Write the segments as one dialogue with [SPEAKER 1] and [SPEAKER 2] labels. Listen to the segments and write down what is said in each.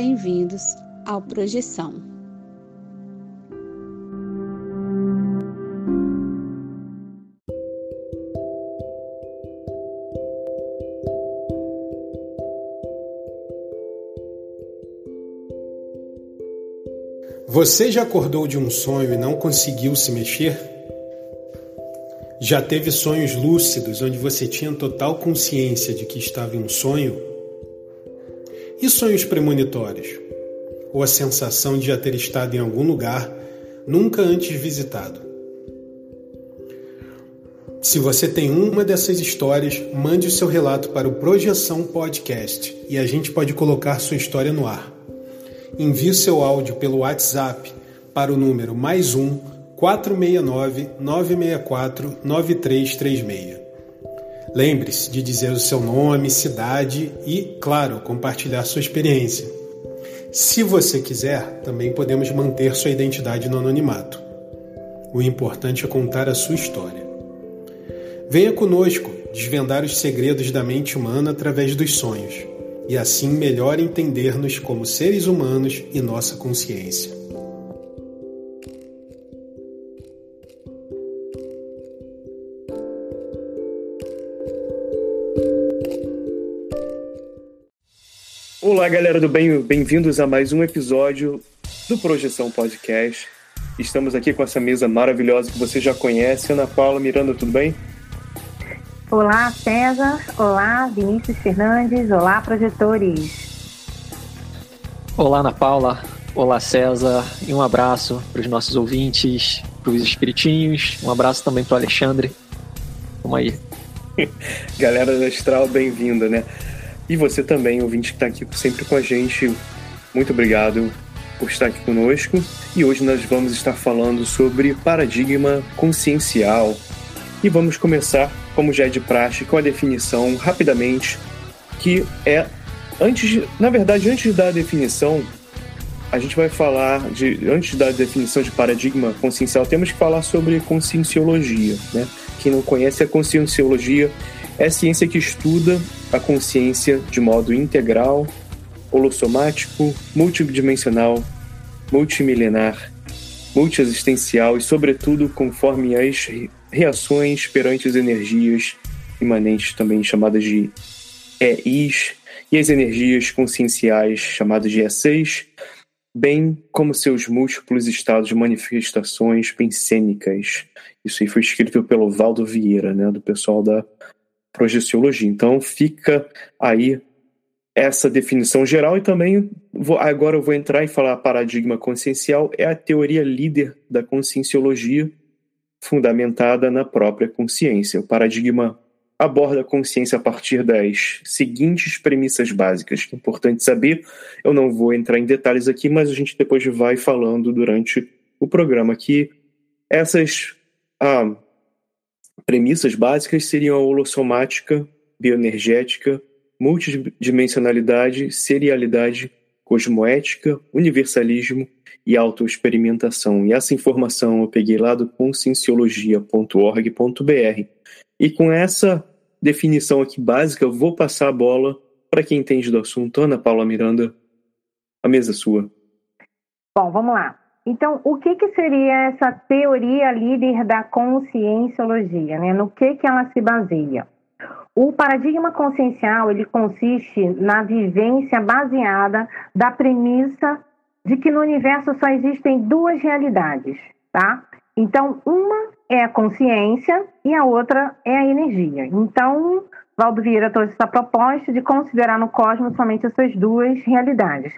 [SPEAKER 1] bem-vindos ao Projeção.
[SPEAKER 2] Você já acordou de um sonho e não conseguiu se mexer? Já teve sonhos lúcidos onde você tinha total consciência de que estava em um sonho? E sonhos premonitórios? Ou a sensação de já ter estado em algum lugar nunca antes visitado? Se você tem uma dessas histórias, mande o seu relato para o Projeção Podcast e a gente pode colocar sua história no ar. Envie seu áudio pelo WhatsApp para o número mais um 469 964 9336. Lembre-se de dizer o seu nome, cidade e, claro, compartilhar sua experiência. Se você quiser, também podemos manter sua identidade no anonimato. O importante é contar a sua história. Venha conosco desvendar os segredos da mente humana através dos sonhos e assim melhor entender-nos como seres humanos e nossa consciência.
[SPEAKER 3] Olá, galera do bem, bem-vindos a mais um episódio do Projeção Podcast. Estamos aqui com essa mesa maravilhosa que você já conhece. Ana Paula Miranda, tudo bem?
[SPEAKER 4] Olá, César. Olá, Vinícius Fernandes. Olá, projetores.
[SPEAKER 5] Olá, Ana Paula. Olá, César. E um abraço para os nossos ouvintes, para os espiritinhos. Um abraço também para o Alexandre. Vamos aí.
[SPEAKER 3] Galera da Astral, bem-vinda, né? E você também, ouvinte que está aqui sempre com a gente, muito obrigado por estar aqui conosco. E hoje nós vamos estar falando sobre paradigma consciencial. E vamos começar, como já é de praxe, com a definição rapidamente, que é antes, de, na verdade, antes da definição, a gente vai falar de antes da definição de paradigma consciencial, temos que falar sobre conscienciologia, né? Quem não conhece a conscienciologia é a ciência que estuda a consciência de modo integral, holossomático, multidimensional, multimilenar, multiexistencial e, sobretudo, conforme as reações perante as energias imanentes, também chamadas de EIs, e as energias conscienciais, chamadas de E6, bem como seus múltiplos estados de manifestações pensênicas. Isso aí foi escrito pelo Valdo Vieira, né, do pessoal da projeciologia. Então fica aí essa definição geral e também vou, agora eu vou entrar e falar paradigma consciencial é a teoria líder da conscienciologia fundamentada na própria consciência. O paradigma aborda a consciência a partir das seguintes premissas básicas, que é importante saber. Eu não vou entrar em detalhes aqui, mas a gente depois vai falando durante o programa que essas ah, Premissas básicas seriam a holossomática, bioenergética, multidimensionalidade, serialidade, cosmoética, universalismo e autoexperimentação. E essa informação eu peguei lá do conscienciologia.org.br. E com essa definição aqui básica, eu vou passar a bola para quem entende do assunto. Ana Paula Miranda, a mesa é sua.
[SPEAKER 4] Bom, vamos lá. Então, o que, que seria essa teoria líder da conscienciologia? Né? No que, que ela se baseia? O paradigma consciencial ele consiste na vivência baseada da premissa de que no universo só existem duas realidades, tá? Então, uma é a consciência e a outra é a energia. Então, Valdo Vieira trouxe essa proposta de considerar no cosmos somente essas duas realidades.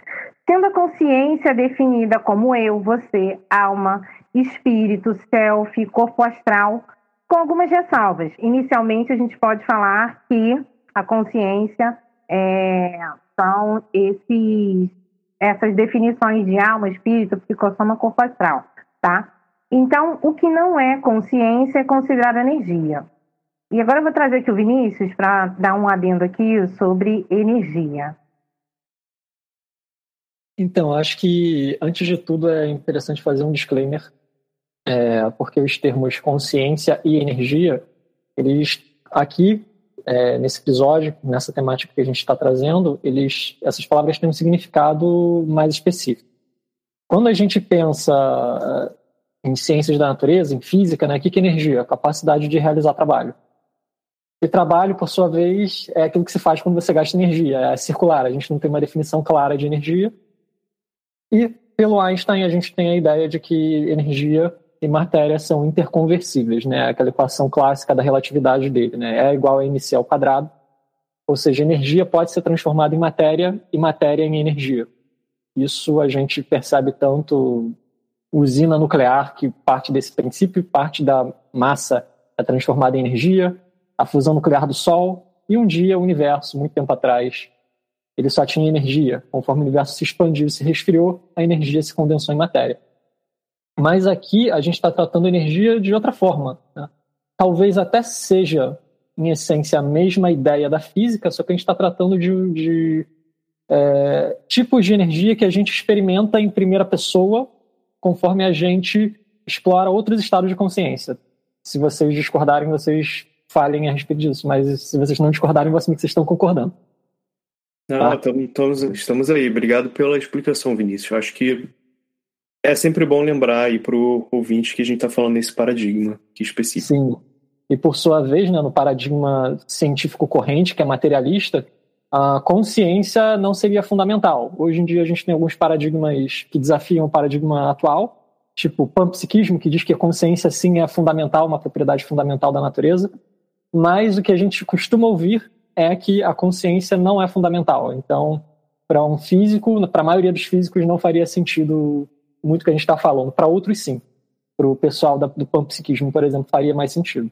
[SPEAKER 4] Tendo a consciência definida como eu, você, alma, espírito, self, corpo astral, com algumas ressalvas. Inicialmente, a gente pode falar que a consciência é, são esses, essas definições de alma, espírito, psicossoma, corpo astral, tá? Então, o que não é consciência é considerado energia. E agora eu vou trazer aqui o Vinícius para dar um adendo aqui sobre energia.
[SPEAKER 5] Então, acho que antes de tudo é interessante fazer um disclaimer, é, porque os termos consciência e energia, eles aqui é, nesse episódio, nessa temática que a gente está trazendo, eles, essas palavras têm um significado mais específico. Quando a gente pensa eh, em ciências da natureza, em física, né, o que é energia? A capacidade de realizar trabalho. E trabalho, por sua vez, é aquilo que se faz quando você gasta energia, é circular. A gente não tem uma definição clara de energia. E, pelo Einstein, a gente tem a ideia de que energia e matéria são interconversíveis, né? Aquela equação clássica da relatividade dele, né? É igual a mc ao quadrado. Ou seja, energia pode ser transformada em matéria e matéria em energia. Isso a gente percebe tanto usina nuclear, que parte desse princípio, parte da massa é transformada em energia, a fusão nuclear do Sol, e um dia o universo, muito tempo atrás, ele só tinha energia. Conforme o universo se expandiu e se resfriou, a energia se condensou em matéria. Mas aqui a gente está tratando energia de outra forma. Né? Talvez até seja, em essência, a mesma ideia da física, só que a gente está tratando de, de é, tipos de energia que a gente experimenta em primeira pessoa conforme a gente explora outros estados de consciência. Se vocês discordarem, vocês falem a respeito disso, mas se vocês não discordarem, vocês estão concordando.
[SPEAKER 3] Não, tá? estamos, estamos aí. Obrigado pela explicação, Vinícius. Eu acho que é sempre bom lembrar aí para o ouvinte que a gente está falando nesse paradigma que específico.
[SPEAKER 5] Sim. E por sua vez, né, no paradigma científico corrente, que é materialista, a consciência não seria fundamental. Hoje em dia a gente tem alguns paradigmas que desafiam o paradigma atual, tipo o panpsiquismo, que diz que a consciência sim é fundamental, uma propriedade fundamental da natureza, mas o que a gente costuma ouvir é que a consciência não é fundamental. Então, para um físico, para a maioria dos físicos, não faria sentido muito que a gente está falando. Para outros, sim. Para o pessoal da, do panpsiquismo, por exemplo, faria mais sentido.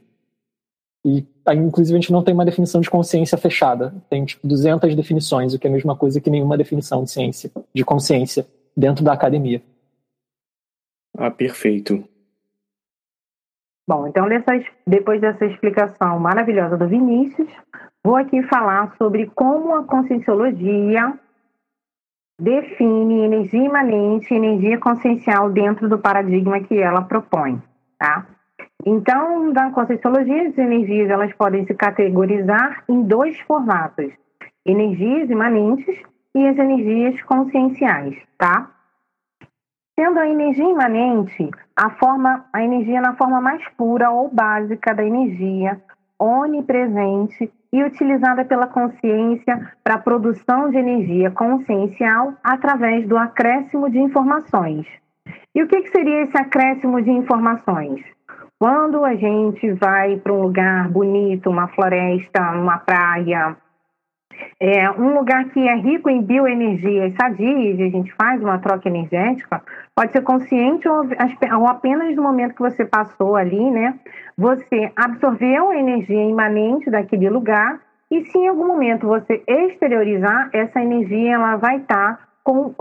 [SPEAKER 5] E, inclusive, a gente não tem uma definição de consciência fechada. Tem, tipo, 200 definições, o que é a mesma coisa que nenhuma definição de ciência, de consciência, dentro da academia.
[SPEAKER 3] Ah, perfeito.
[SPEAKER 4] Bom, então depois dessa explicação maravilhosa do Vinícius, vou aqui falar sobre como a conscienciologia define energia imanente e energia consciencial dentro do paradigma que ela propõe, tá? Então, na conscienciologia, as energias elas podem se categorizar em dois formatos: energias imanentes e as energias conscienciais, tá? Sendo a energia imanente a forma, a energia na forma mais pura ou básica da energia, onipresente e utilizada pela consciência para a produção de energia consciencial através do acréscimo de informações. E o que, que seria esse acréscimo de informações? Quando a gente vai para um lugar bonito, uma floresta, uma praia, é, um lugar que é rico em bioenergias sadias, a gente faz uma troca energética, pode ser consciente ou, ou, apenas no momento que você passou ali, né? Você absorveu a energia imanente daquele lugar e se em algum momento você exteriorizar, essa energia ela vai estar tá com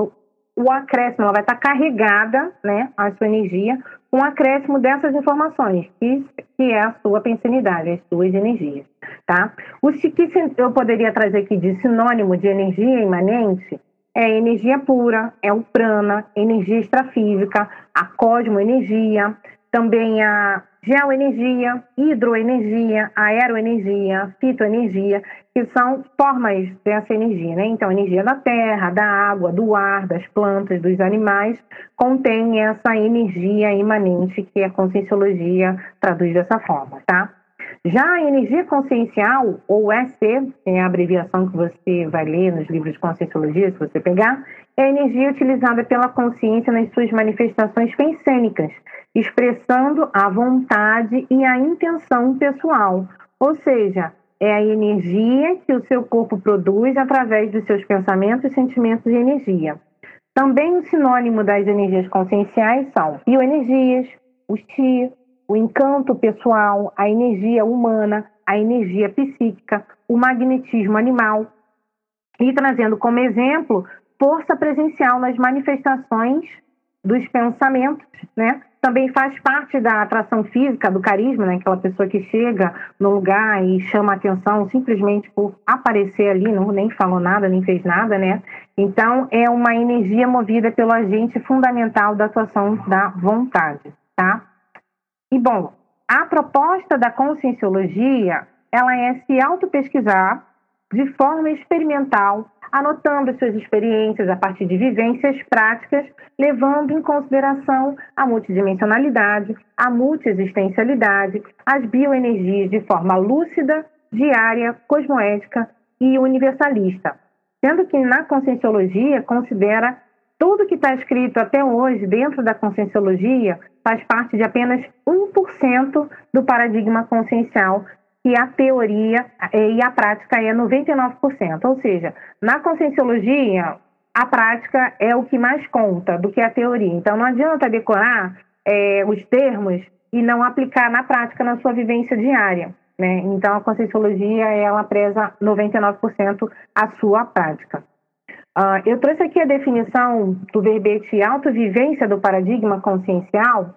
[SPEAKER 4] o acréscimo, ela vai estar tá carregada, né, a sua energia, o acréscimo dessas informações, que, que é a sua pensanidade, as suas energias, tá? O que eu poderia trazer aqui de sinônimo de energia imanente é energia pura, é o prana, energia extrafísica, a cosmoenergia, também a geoenergia, hidroenergia, aeroenergia, fitoenergia, que são formas dessa energia, né? Então, a energia da terra, da água, do ar, das plantas, dos animais, contém essa energia imanente que a conscienciologia traduz dessa forma, tá? Já a energia consciencial, ou EC, é a abreviação que você vai ler nos livros de conscienciologia, se você pegar, é a energia utilizada pela consciência nas suas manifestações pensênicas, expressando a vontade e a intenção pessoal. Ou seja, é a energia que o seu corpo produz através dos seus pensamentos, sentimentos e energia. Também o sinônimo das energias conscienciais são bioenergias, o chi, o encanto pessoal, a energia humana, a energia psíquica, o magnetismo animal. E trazendo como exemplo força presencial nas manifestações dos pensamentos, né? também faz parte da atração física, do carisma, né? Aquela pessoa que chega no lugar e chama atenção simplesmente por aparecer ali, não nem falou nada, nem fez nada, né? Então, é uma energia movida pelo agente fundamental da atuação da vontade, tá? E, bom, a proposta da conscienciologia ela é se auto-pesquisar de forma experimental, anotando suas experiências a partir de vivências práticas, levando em consideração a multidimensionalidade, a multiexistencialidade, as bioenergias de forma lúcida, diária, cosmoética e universalista. Sendo que na conscienciologia considera tudo que está escrito até hoje dentro da conscienciologia faz parte de apenas 1% do paradigma consciencial que a teoria eh, e a prática é 99%. Ou seja, na conscienciologia, a prática é o que mais conta do que a teoria. Então, não adianta decorar é, os termos e não aplicar na prática na sua vivência diária. Né? Então, a conscienciologia, ela preza 99% a sua prática. Uh, eu trouxe aqui a definição do verbete autovivência do paradigma consciencial,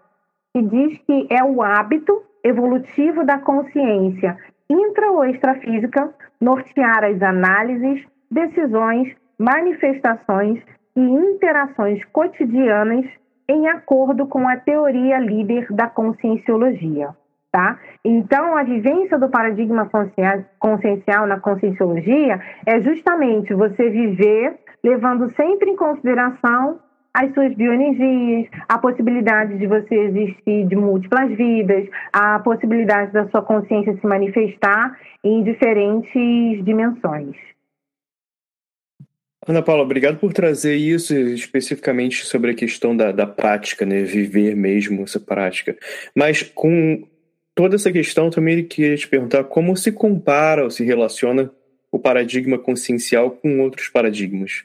[SPEAKER 4] que diz que é o hábito evolutivo da consciência intra ou extrafísica nortear as análises, decisões, manifestações e interações cotidianas em acordo com a teoria líder da conscienciologia. Tá? Então, a vivência do paradigma consciencial na conscienciologia é justamente você viver levando sempre em consideração as suas bioenergias, a possibilidade de você existir de múltiplas vidas, a possibilidade da sua consciência se manifestar em diferentes dimensões.
[SPEAKER 3] Ana Paula, obrigado por trazer isso especificamente sobre a questão da, da prática, né? Viver mesmo essa prática. Mas com toda essa questão, também queria te perguntar como se compara ou se relaciona o paradigma consciencial com outros paradigmas.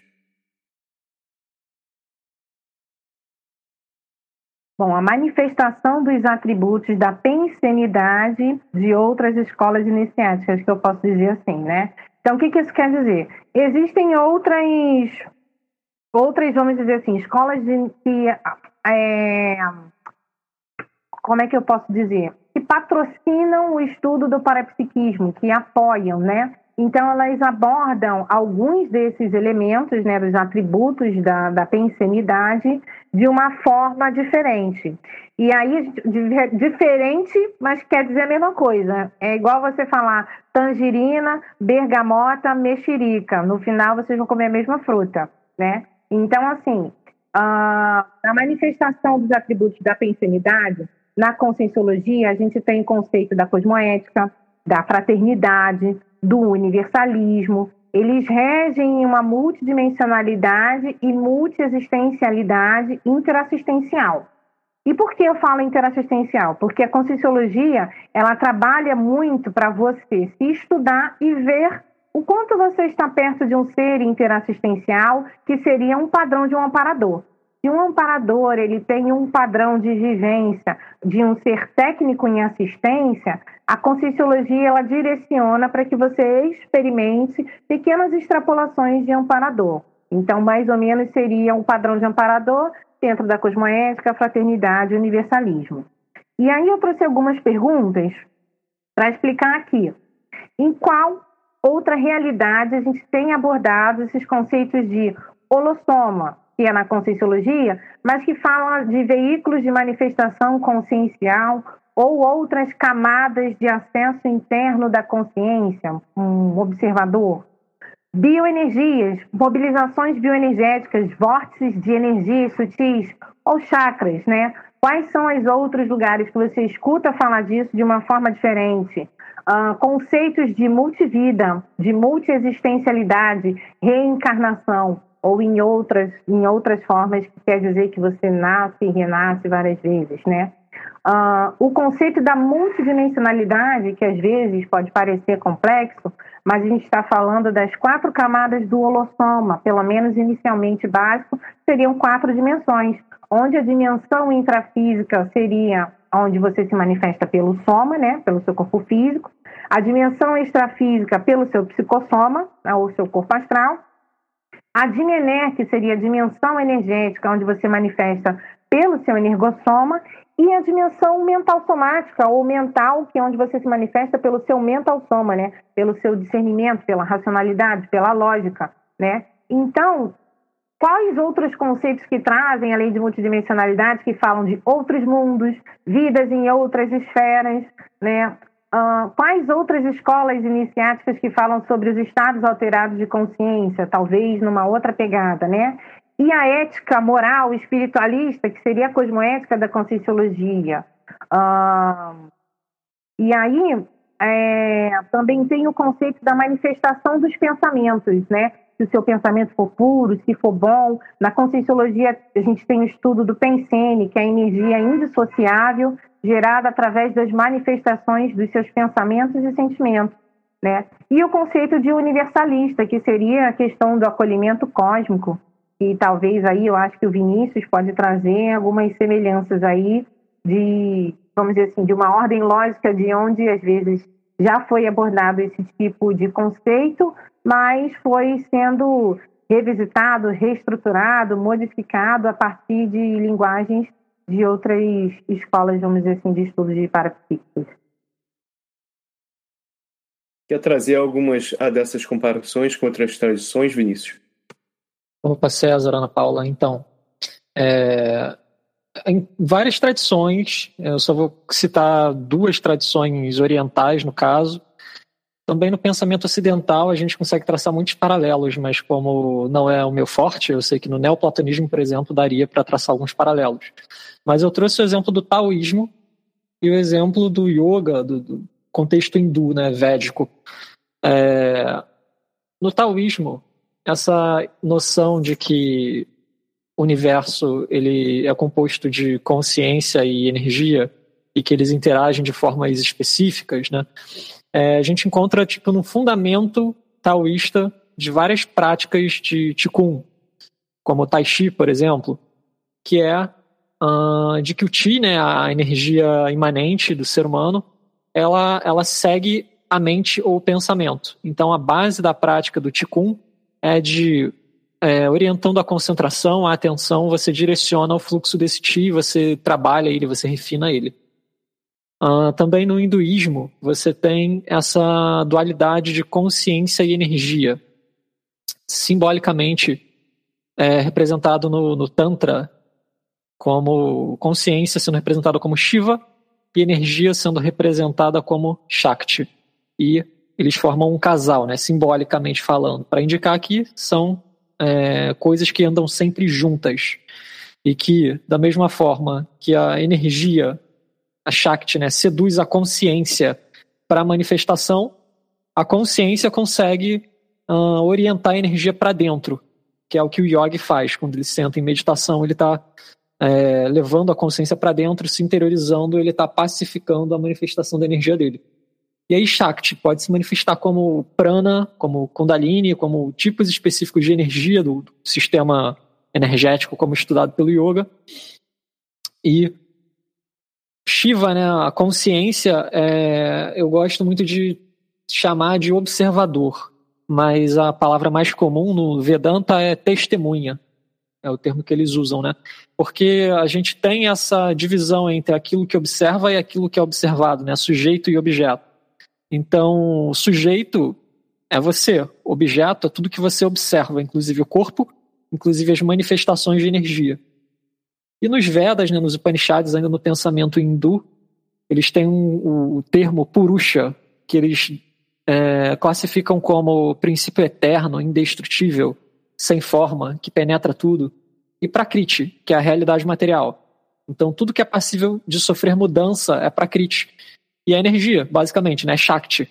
[SPEAKER 4] Bom, a manifestação dos atributos da pensenidade de outras escolas iniciáticas, que eu posso dizer assim, né? Então, o que, que isso quer dizer? Existem outras, outras, vamos dizer assim, escolas de, que, é, como é que eu posso dizer? Que patrocinam o estudo do parapsiquismo, que apoiam, né? Então, elas abordam alguns desses elementos, né, dos atributos da, da pensenidade, de uma forma diferente. E aí, diferente, mas quer dizer a mesma coisa. É igual você falar tangerina, bergamota, mexerica. No final, vocês vão comer a mesma fruta, né? Então, assim, a, a manifestação dos atributos da pensenidade, na conscienciologia, a gente tem o conceito da cosmoética, da fraternidade, do universalismo. Eles regem uma multidimensionalidade e multiexistencialidade interassistencial. E por que eu falo interassistencial? Porque a conscienciologia, ela trabalha muito para você se estudar e ver o quanto você está perto de um ser interassistencial, que seria um padrão de um amparador. Se um amparador ele tem um padrão de vivência de um ser técnico em assistência, a conscienciologia ela direciona para que você experimente pequenas extrapolações de amparador. Então, mais ou menos seria um padrão de amparador dentro da cosmoética, fraternidade e universalismo. E aí eu trouxe algumas perguntas para explicar aqui. Em qual outra realidade a gente tem abordado esses conceitos de holossoma, que é na conscienciologia, mas que fala de veículos de manifestação consciencial ou outras camadas de acesso interno da consciência, um observador. Bioenergias, mobilizações bioenergéticas, vórtices de energias sutis ou chakras, né? Quais são os outros lugares que você escuta falar disso de uma forma diferente? Uh, conceitos de multivida, de multiexistencialidade, reencarnação, ou em outras, em outras formas, que quer dizer que você nasce e renasce várias vezes, né? Uh, o conceito da multidimensionalidade, que às vezes pode parecer complexo, mas a gente está falando das quatro camadas do holossoma, pelo menos inicialmente básico, seriam quatro dimensões, onde a dimensão intrafísica seria onde você se manifesta pelo soma, né, pelo seu corpo físico, a dimensão extrafísica pelo seu psicossoma, né, ou seu corpo astral, a dimener, que seria a dimensão energética, onde você manifesta pelo seu energossoma, e a dimensão mental somática, ou mental, que é onde você se manifesta pelo seu mental soma, né? Pelo seu discernimento, pela racionalidade, pela lógica, né? Então, quais outros conceitos que trazem, além de multidimensionalidade, que falam de outros mundos, vidas em outras esferas, né? Uh, quais outras escolas iniciáticas que falam sobre os estados alterados de consciência, talvez numa outra pegada, né? E a ética moral espiritualista, que seria a cosmoética da conscienciologia. Uh, e aí é, também tem o conceito da manifestação dos pensamentos, né? Se o seu pensamento for puro, se for bom. Na conscienciologia, a gente tem o estudo do Pensene, que é a energia indissociável gerada através das manifestações dos seus pensamentos e sentimentos. Né? E o conceito de universalista, que seria a questão do acolhimento cósmico, e talvez aí eu acho que o Vinícius pode trazer algumas semelhanças aí de, vamos dizer assim, de uma ordem lógica de onde às vezes já foi abordado esse tipo de conceito, mas foi sendo revisitado, reestruturado, modificado a partir de linguagens de outras escolas, vamos dizer assim, de estudos de parapsíquicos.
[SPEAKER 3] Quer trazer algumas ah, dessas comparações com outras tradições, Vinícius?
[SPEAKER 5] Opa, César, Ana Paula, então. É, em várias tradições, eu só vou citar duas tradições orientais, no caso. Também no pensamento ocidental a gente consegue traçar muitos paralelos, mas como não é o meu forte, eu sei que no neoplatonismo, por exemplo, daria para traçar alguns paralelos. Mas eu trouxe o exemplo do taoísmo e o exemplo do yoga, do, do contexto hindu, né, védico. É, no taoísmo, essa noção de que o universo ele é composto de consciência e energia e que eles interagem de formas específicas, né? É, a gente encontra tipo no fundamento taoísta de várias práticas de Qigong, como o Tai Chi, por exemplo, que é uh, de que o Qi, né, a energia imanente do ser humano, ela, ela segue a mente ou o pensamento. Então, a base da prática do Qigong é de, é, orientando a concentração, a atenção, você direciona o fluxo desse Qi, você trabalha ele, você refina ele. Uh, também no hinduísmo, você tem essa dualidade de consciência e energia. Simbolicamente, é representado no, no Tantra, como consciência sendo representada como Shiva e energia sendo representada como Shakti. E eles formam um casal, né, simbolicamente falando, para indicar que são é, coisas que andam sempre juntas. E que, da mesma forma que a energia, a Shakti, né, seduz a consciência para a manifestação, a consciência consegue uh, orientar a energia para dentro, que é o que o yogi faz quando ele senta em meditação, ele está é, levando a consciência para dentro, se interiorizando, ele está pacificando a manifestação da energia dele. E aí Shakti pode se manifestar como prana, como kundalini, como tipos específicos de energia do, do sistema energético, como estudado pelo yoga. E Shiva, né, a consciência, é, eu gosto muito de chamar de observador, mas a palavra mais comum no Vedanta é testemunha é o termo que eles usam, né? Porque a gente tem essa divisão entre aquilo que observa e aquilo que é observado, né? Sujeito e objeto. Então, sujeito é você, objeto é tudo que você observa, inclusive o corpo, inclusive as manifestações de energia. E nos Vedas, né, nos Upanishads, ainda no pensamento hindu, eles têm um, o termo Purusha, que eles é, classificam como princípio eterno, indestrutível, sem forma, que penetra tudo, e Prakriti, que é a realidade material. Então, tudo que é passível de sofrer mudança é Prakriti. E a energia, basicamente, né? Shakti.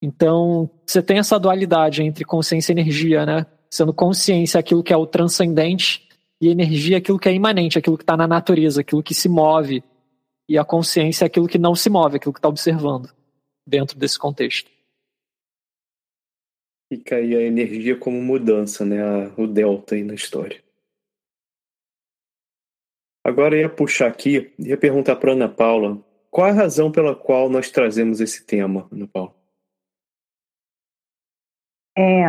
[SPEAKER 5] Então, você tem essa dualidade entre consciência e energia, né? Sendo consciência aquilo que é o transcendente e energia aquilo que é imanente, aquilo que está na natureza, aquilo que se move. E a consciência é aquilo que não se move, aquilo que está observando dentro desse contexto.
[SPEAKER 3] Fica aí a energia como mudança, né? o delta aí na história. Agora eu ia puxar aqui, ia perguntar para Ana Paula qual a razão pela qual nós trazemos esse tema, Ana Paula?
[SPEAKER 4] É,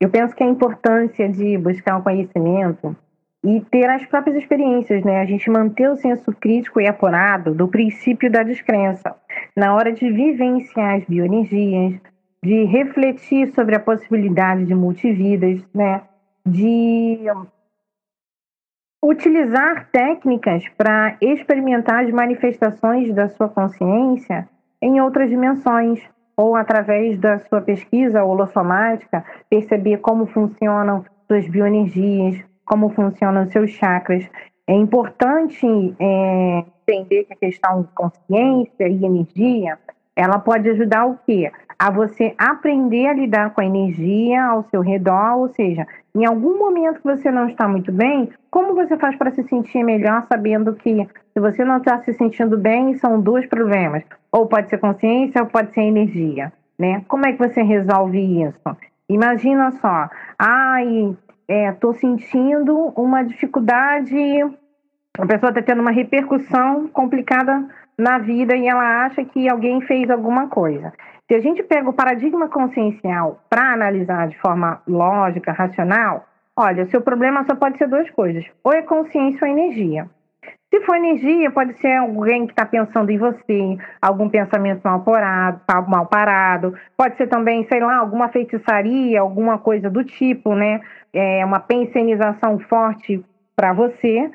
[SPEAKER 4] eu penso que a importância de buscar o conhecimento e ter as próprias experiências, né? A gente manter o senso crítico e apurado do princípio da descrença na hora de vivenciar as bioenergias, de refletir sobre a possibilidade de multividas, né? de utilizar técnicas para experimentar as manifestações da sua consciência em outras dimensões, ou através da sua pesquisa holossomática, perceber como funcionam suas bioenergias, como funcionam seus chakras. É importante é, entender que a questão de consciência e energia, ela pode ajudar o quê? A você aprender a lidar com a energia ao seu redor, ou seja, em algum momento que você não está muito bem, como você faz para se sentir melhor sabendo que se você não está se sentindo bem, são dois problemas. Ou pode ser consciência ou pode ser energia. Né? Como é que você resolve isso? Imagina só, ai, estou é, sentindo uma dificuldade, a pessoa está tendo uma repercussão complicada na vida e ela acha que alguém fez alguma coisa. Se a gente pega o paradigma consciencial para analisar de forma lógica, racional, olha, o seu problema só pode ser duas coisas: ou é consciência ou energia. Se for energia, pode ser alguém que está pensando em você, algum pensamento mal parado, mal parado. Pode ser também, sei lá, alguma feitiçaria, alguma coisa do tipo, né? É uma pensenização forte para você.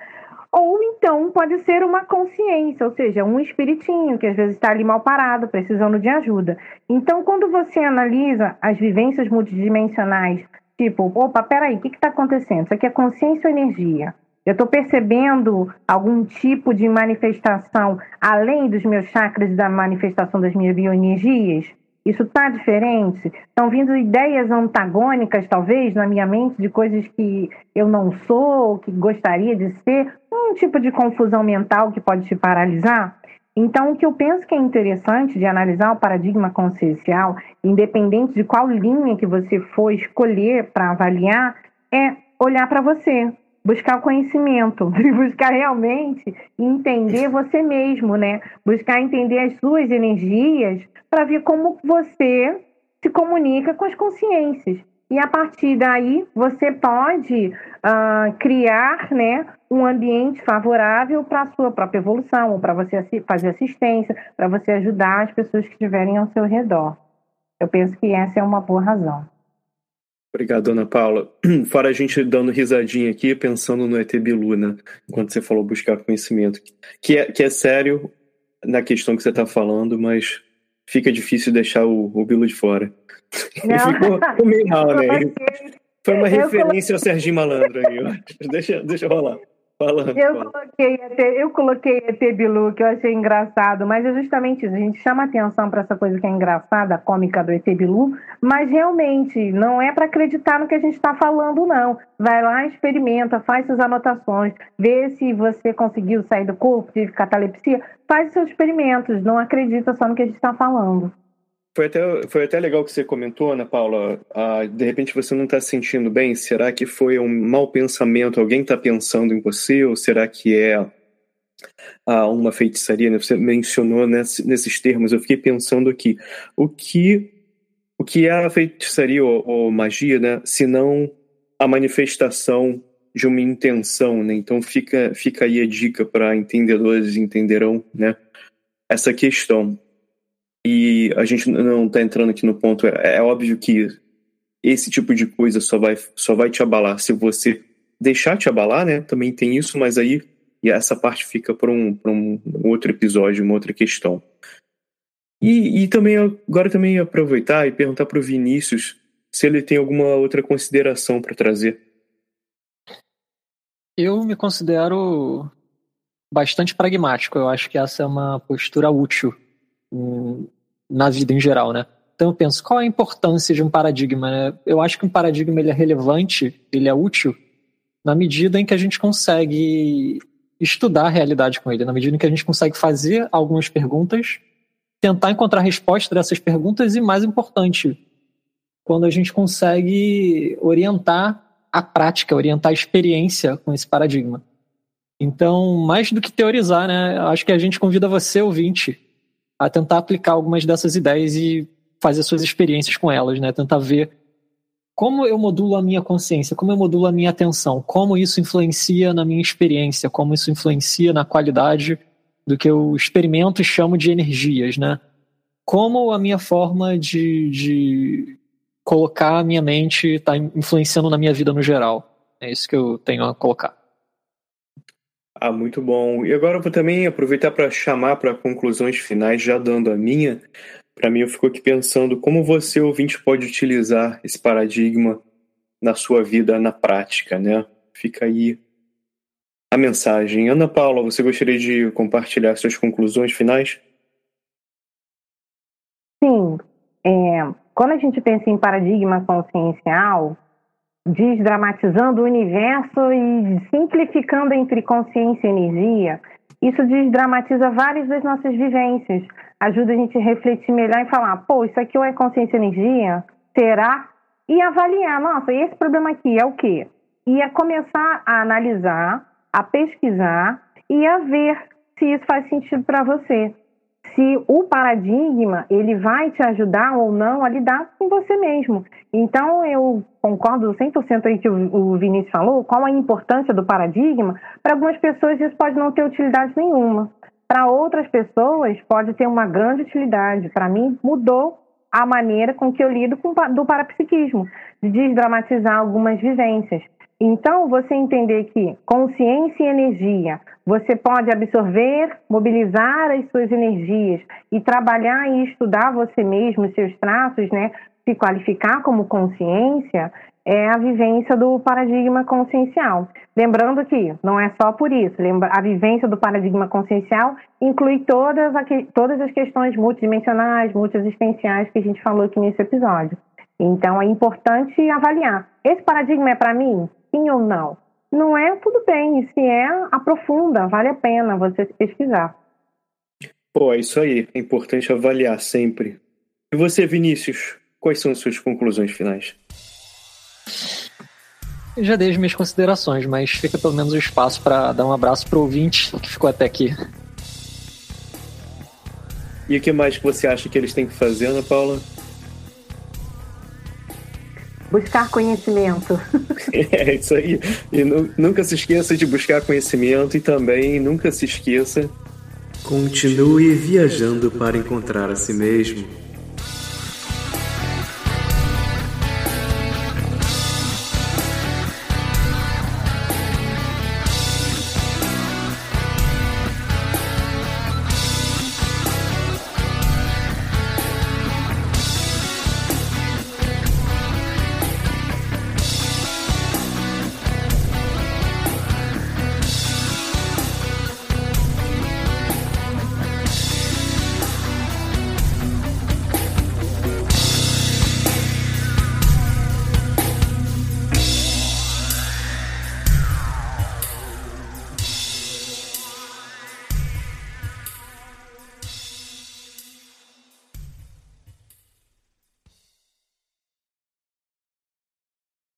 [SPEAKER 4] Ou então pode ser uma consciência, ou seja, um espiritinho que às vezes está ali mal parado, precisando de ajuda. Então, quando você analisa as vivências multidimensionais, tipo, opa, peraí, o que está acontecendo? Isso aqui é consciência ou energia? Eu estou percebendo algum tipo de manifestação além dos meus chakras da manifestação das minhas bioenergias? Isso está diferente? Estão vindo ideias antagônicas, talvez, na minha mente, de coisas que eu não sou, que gostaria de ser? Um tipo de confusão mental que pode te paralisar? Então, o que eu penso que é interessante de analisar o paradigma consciencial, independente de qual linha que você for escolher para avaliar, é olhar para você, buscar conhecimento, buscar realmente entender você mesmo, né? Buscar entender as suas energias para ver como você se comunica com as consciências. E a partir daí você pode uh, criar né, um ambiente favorável para a sua própria evolução, ou para você fazer assistência, para você ajudar as pessoas que estiverem ao seu redor. Eu penso que essa é uma boa razão.
[SPEAKER 3] Obrigado, dona Paula. Fora a gente dando risadinha aqui, pensando no ET Bilu, né? Quando você falou buscar conhecimento. Que é, que é sério na questão que você está falando, mas fica difícil deixar o, o Bilu de fora. Ficou meio mal, né? Foi uma referência ao Serginho Malandro aí. Deixa, deixa rolar.
[SPEAKER 4] Eu, Coloquei ET, eu coloquei ET Bilu, que eu achei engraçado, mas é justamente isso. A gente chama atenção para essa coisa que é engraçada, cômica do ET Bilu, mas realmente não é para acreditar no que a gente está falando, não. Vai lá, experimenta, faz suas anotações, vê se você conseguiu sair do corpo, tive catalepsia, faz seus experimentos, não acredita só no que a gente está falando.
[SPEAKER 3] Foi até, foi até legal que você comentou, Ana Paula. Ah, de repente você não está se sentindo bem. Será que foi um mau pensamento? Alguém está pensando em você? Ou será que é ah, uma feitiçaria? Né? Você mencionou nesse, nesses termos. Eu fiquei pensando aqui. O que, o que é a feitiçaria ou, ou magia, né? Se não a manifestação de uma intenção, né? Então fica, fica aí a dica para entendedores entenderão, né? Essa questão. E a gente não está entrando aqui no ponto. É, é, óbvio que esse tipo de coisa só vai, só vai te abalar se você deixar te abalar, né? Também tem isso, mas aí e essa parte fica para um, um outro episódio, uma outra questão. E, e também agora também aproveitar e perguntar para o Vinícius se ele tem alguma outra consideração para trazer.
[SPEAKER 5] Eu me considero bastante pragmático. Eu acho que essa é uma postura útil hum, na vida em geral, né? Então eu penso, qual é a importância de um paradigma? Né? Eu acho que um paradigma ele é relevante, ele é útil na medida em que a gente consegue estudar a realidade com ele, na medida em que a gente consegue fazer algumas perguntas, tentar encontrar resposta dessas perguntas e, mais importante, quando a gente consegue orientar a prática, orientar a experiência com esse paradigma. Então, mais do que teorizar, né, acho que a gente convida você, ouvinte, a tentar aplicar algumas dessas ideias e fazer suas experiências com elas, né? Tentar ver como eu modulo a minha consciência, como eu modulo a minha atenção, como isso influencia na minha experiência, como isso influencia na qualidade do que eu experimento e chamo de energias, né? Como a minha forma de, de colocar a minha mente está influenciando na minha vida no geral. É isso que eu tenho a colocar.
[SPEAKER 3] Ah, muito bom. E agora eu vou também aproveitar para chamar para conclusões finais, já dando a minha. Para mim, eu fico aqui pensando como você, ouvinte, pode utilizar esse paradigma na sua vida na prática, né? Fica aí a mensagem. Ana Paula, você gostaria de compartilhar suas conclusões finais?
[SPEAKER 4] Sim. É, quando a gente pensa em paradigma consciencial, desdramatizando o universo e simplificando entre consciência e energia, isso desdramatiza várias das nossas vivências, ajuda a gente a refletir melhor e falar, pô, isso aqui é consciência e energia? Será? E avaliar, nossa, esse problema aqui é o quê? E a começar a analisar, a pesquisar e a ver se isso faz sentido para você se o paradigma ele vai te ajudar ou não a lidar com você mesmo. Então, eu concordo 100% aí que o Vinícius falou, qual a importância do paradigma. Para algumas pessoas isso pode não ter utilidade nenhuma. Para outras pessoas pode ter uma grande utilidade. Para mim, mudou a maneira com que eu lido com, do parapsiquismo, de desdramatizar algumas vivências. Então, você entender que consciência e energia, você pode absorver, mobilizar as suas energias e trabalhar e estudar você mesmo, seus traços, né? Se qualificar como consciência, é a vivência do paradigma consciencial. Lembrando que não é só por isso, a vivência do paradigma consciencial inclui todas, todas as questões multidimensionais, multiexistenciais que a gente falou aqui nesse episódio. Então é importante avaliar. Esse paradigma é para mim? sim ou não? Não é tudo bem, se é, aprofunda, vale a pena você pesquisar.
[SPEAKER 3] Pô, é isso aí, é importante avaliar sempre. E você, Vinícius, quais são as suas conclusões finais?
[SPEAKER 5] Eu já dei as minhas considerações, mas fica pelo menos o espaço para dar um abraço pro ouvinte que ficou até aqui.
[SPEAKER 3] E o que mais que você acha que eles têm que fazer, Ana Paula?
[SPEAKER 4] Buscar conhecimento.
[SPEAKER 3] É isso aí. E nunca se esqueça de buscar conhecimento e também nunca se esqueça.
[SPEAKER 2] Continue viajando para encontrar a si mesmo.